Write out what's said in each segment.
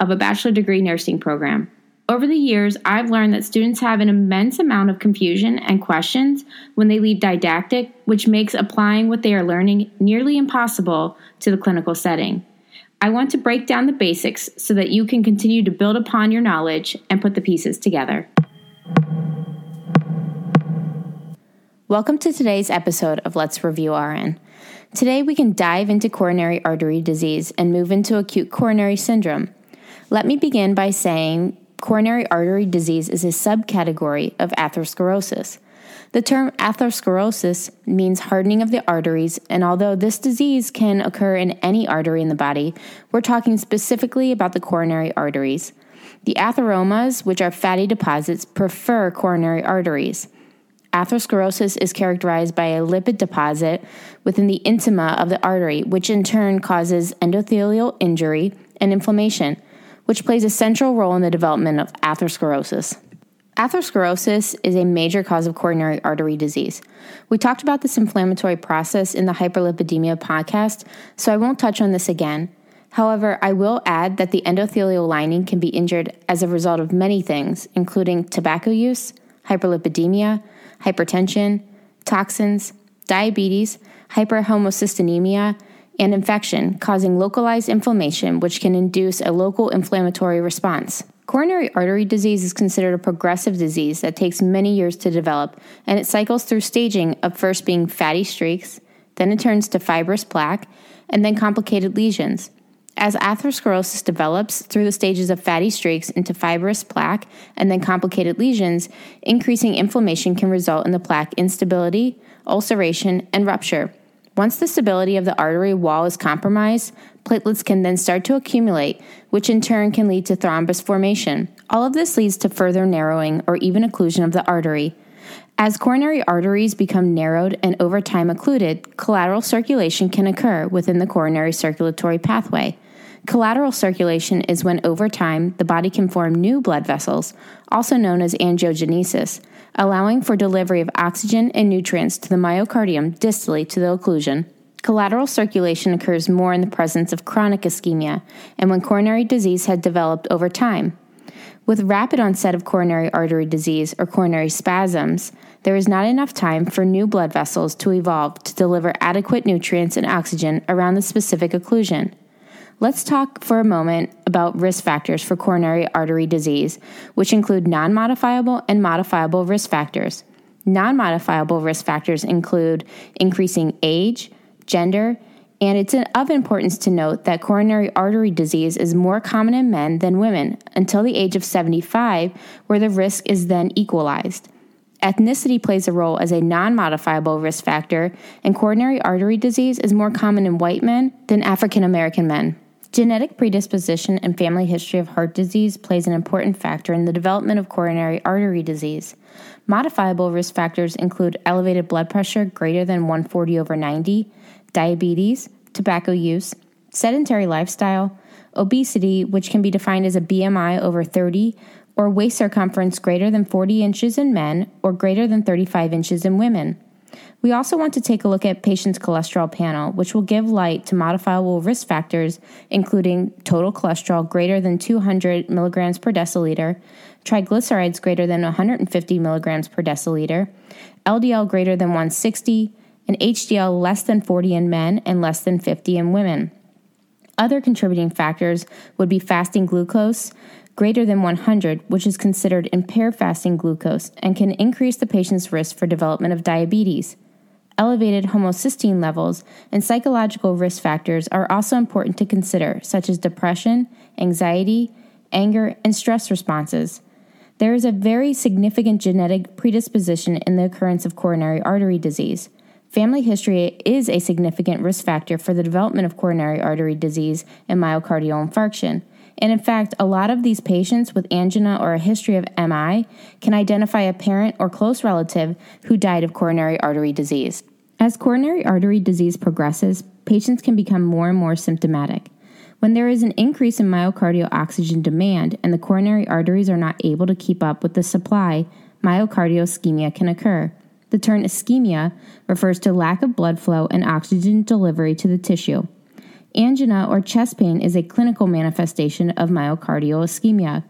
of a bachelor degree nursing program. Over the years, I've learned that students have an immense amount of confusion and questions when they leave didactic, which makes applying what they are learning nearly impossible to the clinical setting. I want to break down the basics so that you can continue to build upon your knowledge and put the pieces together. Welcome to today's episode of Let's Review RN. Today we can dive into coronary artery disease and move into acute coronary syndrome. Let me begin by saying coronary artery disease is a subcategory of atherosclerosis. The term atherosclerosis means hardening of the arteries, and although this disease can occur in any artery in the body, we're talking specifically about the coronary arteries. The atheromas, which are fatty deposits, prefer coronary arteries. Atherosclerosis is characterized by a lipid deposit within the intima of the artery, which in turn causes endothelial injury and inflammation, which plays a central role in the development of atherosclerosis. Atherosclerosis is a major cause of coronary artery disease. We talked about this inflammatory process in the hyperlipidemia podcast, so I won't touch on this again. However, I will add that the endothelial lining can be injured as a result of many things, including tobacco use, hyperlipidemia, hypertension, toxins, diabetes, hyperhomocysteinemia, and infection, causing localized inflammation, which can induce a local inflammatory response. Coronary artery disease is considered a progressive disease that takes many years to develop, and it cycles through staging of first being fatty streaks, then it turns to fibrous plaque, and then complicated lesions. As atherosclerosis develops through the stages of fatty streaks into fibrous plaque and then complicated lesions, increasing inflammation can result in the plaque instability, ulceration, and rupture. Once the stability of the artery wall is compromised, platelets can then start to accumulate, which in turn can lead to thrombus formation. All of this leads to further narrowing or even occlusion of the artery. As coronary arteries become narrowed and over time occluded, collateral circulation can occur within the coronary circulatory pathway. Collateral circulation is when over time the body can form new blood vessels, also known as angiogenesis, allowing for delivery of oxygen and nutrients to the myocardium distally to the occlusion. Collateral circulation occurs more in the presence of chronic ischemia and when coronary disease had developed over time. With rapid onset of coronary artery disease or coronary spasms, there is not enough time for new blood vessels to evolve to deliver adequate nutrients and oxygen around the specific occlusion. Let's talk for a moment about risk factors for coronary artery disease, which include non modifiable and modifiable risk factors. Non modifiable risk factors include increasing age, gender, and it's of importance to note that coronary artery disease is more common in men than women until the age of 75, where the risk is then equalized. Ethnicity plays a role as a non modifiable risk factor, and coronary artery disease is more common in white men than African American men. Genetic predisposition and family history of heart disease plays an important factor in the development of coronary artery disease. Modifiable risk factors include elevated blood pressure greater than 140 over 90, diabetes, tobacco use, sedentary lifestyle, obesity, which can be defined as a BMI over 30, or waist circumference greater than 40 inches in men or greater than 35 inches in women. We also want to take a look at patient's cholesterol panel, which will give light to modifiable risk factors, including total cholesterol greater than 200 milligrams per deciliter, triglycerides greater than 150 milligrams per deciliter, LDL greater than 160, and HDL less than 40 in men and less than 50 in women. Other contributing factors would be fasting glucose, greater than 100, which is considered impaired fasting glucose and can increase the patient's risk for development of diabetes. Elevated homocysteine levels and psychological risk factors are also important to consider, such as depression, anxiety, anger, and stress responses. There is a very significant genetic predisposition in the occurrence of coronary artery disease. Family history is a significant risk factor for the development of coronary artery disease and myocardial infarction And in fact, a lot of these patients with angina or a history of MI can identify a parent or close relative who died of coronary artery disease. As coronary artery disease progresses, patients can become more and more symptomatic. When there is an increase in myocardial oxygen demand and the coronary arteries are not able to keep up with the supply, myocardial ischemia can occur. The term ischemia refers to lack of blood flow and oxygen delivery to the tissue. Angina or chest pain is a clinical manifestation of myocardial ischemia.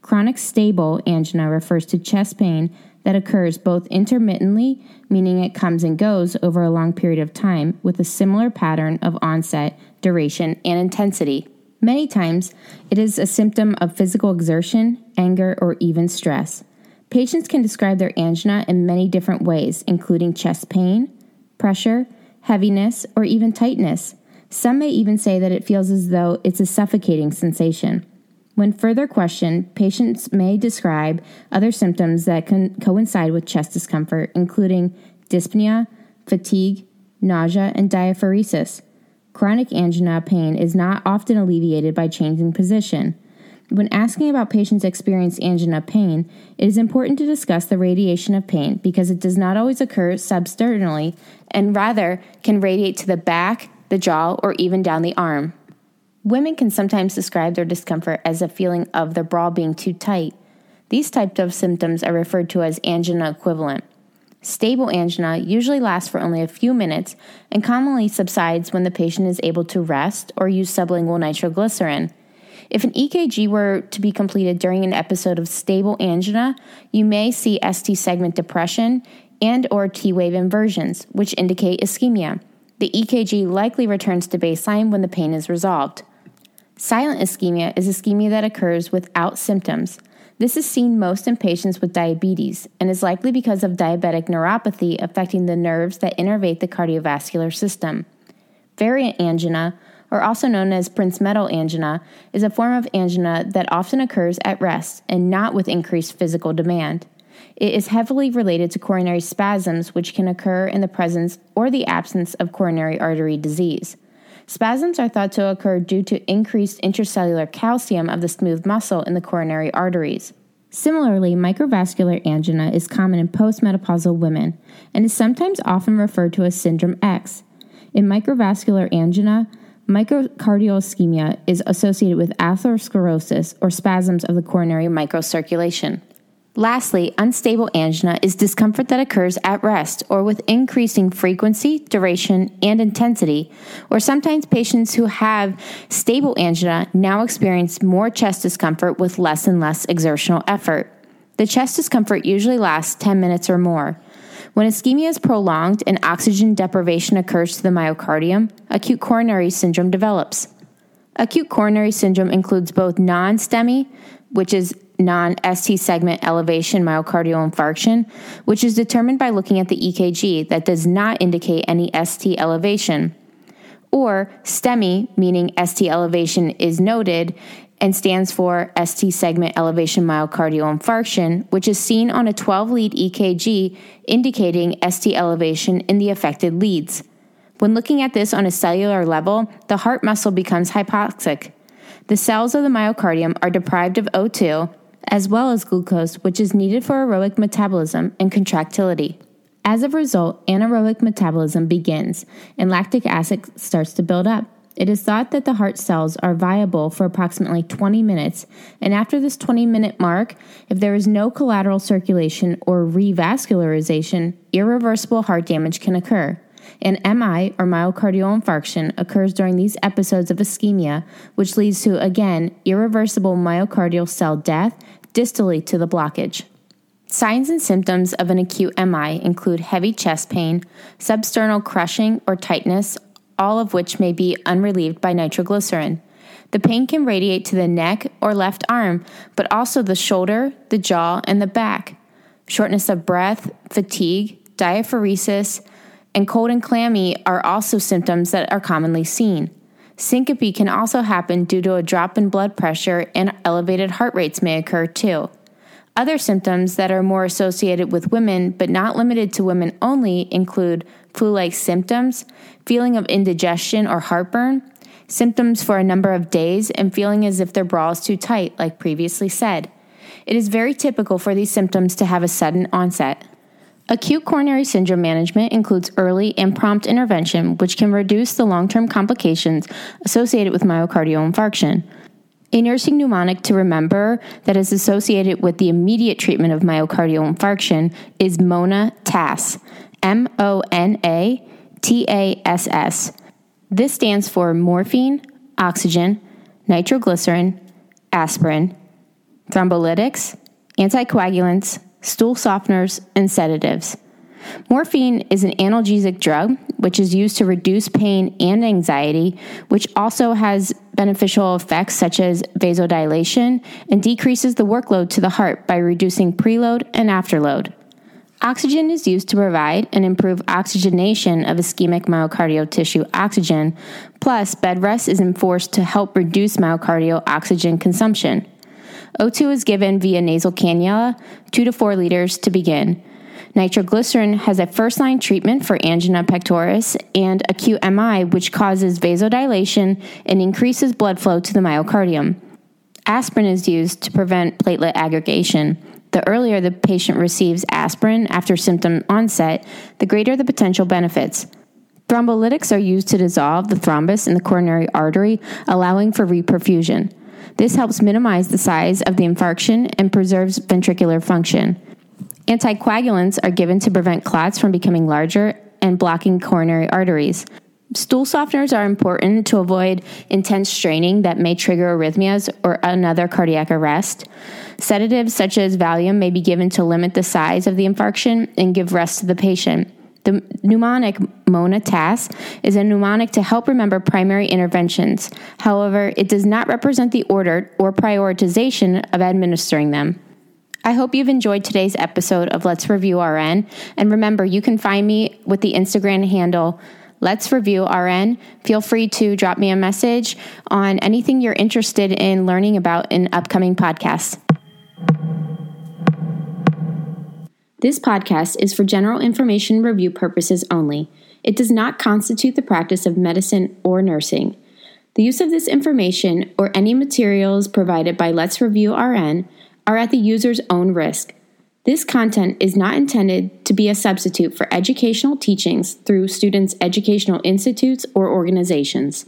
Chronic stable angina refers to chest pain that occurs both intermittently, meaning it comes and goes over a long period of time, with a similar pattern of onset, duration, and intensity. Many times, it is a symptom of physical exertion, anger, or even stress. Patients can describe their angina in many different ways, including chest pain, pressure, heaviness, or even tightness. Some may even say that it feels as though it's a suffocating sensation. When further questioned, patients may describe other symptoms that can coincide with chest discomfort, including dyspnea, fatigue, nausea, and diaphoresis. Chronic angina pain is not often alleviated by changing position. When asking about patients' experience angina pain, it is important to discuss the radiation of pain because it does not always occur substernally and rather can radiate to the back, the jaw, or even down the arm. Women can sometimes describe their discomfort as a feeling of their bra being too tight. These types of symptoms are referred to as angina equivalent. Stable angina usually lasts for only a few minutes and commonly subsides when the patient is able to rest or use sublingual nitroglycerin. If an EKG were to be completed during an episode of stable angina, you may see ST segment depression and or T-wave inversions, which indicate ischemia. The EKG likely returns to baseline when the pain is resolved. Silent ischemia is ischemia that occurs without symptoms. This is seen most in patients with diabetes and is likely because of diabetic neuropathy affecting the nerves that innervate the cardiovascular system. Variant angina, or also known as Prinzmetal angina, is a form of angina that often occurs at rest and not with increased physical demand. It is heavily related to coronary spasms, which can occur in the presence or the absence of coronary artery disease. Spasms are thought to occur due to increased intracellular calcium of the smooth muscle in the coronary arteries. Similarly, microvascular angina is common in postmenopausal women and is sometimes often referred to as syndrome X. In microvascular angina, microcardial ischemia is associated with atherosclerosis or spasms of the coronary microcirculation. Lastly, unstable angina is discomfort that occurs at rest or with increasing frequency, duration, and intensity, or sometimes patients who have stable angina now experience more chest discomfort with less and less exertional effort. The chest discomfort usually lasts 10 minutes or more. When ischemia is prolonged and oxygen deprivation occurs to the myocardium, acute coronary syndrome develops. Acute coronary syndrome includes both non STEMI, which is non ST segment elevation myocardial infarction, which is determined by looking at the EKG that does not indicate any ST elevation, or STEMI, meaning ST elevation is noted and stands for ST segment elevation myocardial infarction, which is seen on a 12 lead EKG indicating ST elevation in the affected leads. When looking at this on a cellular level, the heart muscle becomes hypoxic. The cells of the myocardium are deprived of O2 as well as glucose, which is needed for aerobic metabolism and contractility. As a result, anaerobic metabolism begins and lactic acid starts to build up. It is thought that the heart cells are viable for approximately 20 minutes, and after this 20 minute mark, if there is no collateral circulation or revascularization, irreversible heart damage can occur. An MI or myocardial infarction occurs during these episodes of ischemia, which leads to, again, irreversible myocardial cell death distally to the blockage. Signs and symptoms of an acute MI include heavy chest pain, substernal crushing or tightness, all of which may be unrelieved by nitroglycerin. The pain can radiate to the neck or left arm, but also the shoulder, the jaw, and the back. Shortness of breath, fatigue, diaphoresis, and cold and clammy are also symptoms that are commonly seen. Syncope can also happen due to a drop in blood pressure, and elevated heart rates may occur too. Other symptoms that are more associated with women, but not limited to women only, include flu like symptoms, feeling of indigestion or heartburn, symptoms for a number of days, and feeling as if their bra is too tight, like previously said. It is very typical for these symptoms to have a sudden onset. Acute coronary syndrome management includes early and prompt intervention, which can reduce the long term complications associated with myocardial infarction. A nursing mnemonic to remember that is associated with the immediate treatment of myocardial infarction is MONA TASS. M O N A T A S S. This stands for morphine, oxygen, nitroglycerin, aspirin, thrombolytics, anticoagulants, stool softeners, and sedatives. Morphine is an analgesic drug which is used to reduce pain and anxiety, which also has beneficial effects such as vasodilation and decreases the workload to the heart by reducing preload and afterload. Oxygen is used to provide and improve oxygenation of ischemic myocardial tissue oxygen, plus, bed rest is enforced to help reduce myocardial oxygen consumption. O2 is given via nasal cannula, 2 to 4 liters to begin. Nitroglycerin has a first line treatment for angina pectoris and acute MI, which causes vasodilation and increases blood flow to the myocardium. Aspirin is used to prevent platelet aggregation. The earlier the patient receives aspirin after symptom onset, the greater the potential benefits. Thrombolytics are used to dissolve the thrombus in the coronary artery, allowing for reperfusion. This helps minimize the size of the infarction and preserves ventricular function. Anticoagulants are given to prevent clots from becoming larger and blocking coronary arteries. Stool softeners are important to avoid intense straining that may trigger arrhythmias or another cardiac arrest. Sedatives such as Valium may be given to limit the size of the infarction and give rest to the patient. The mnemonic Mona TASS is a mnemonic to help remember primary interventions. However, it does not represent the order or prioritization of administering them. I hope you've enjoyed today's episode of Let's Review RN. And remember, you can find me with the Instagram handle Let's Review RN. Feel free to drop me a message on anything you're interested in learning about in upcoming podcasts. This podcast is for general information review purposes only. It does not constitute the practice of medicine or nursing. The use of this information or any materials provided by Let's Review RN are at the user's own risk. This content is not intended to be a substitute for educational teachings through students' educational institutes or organizations.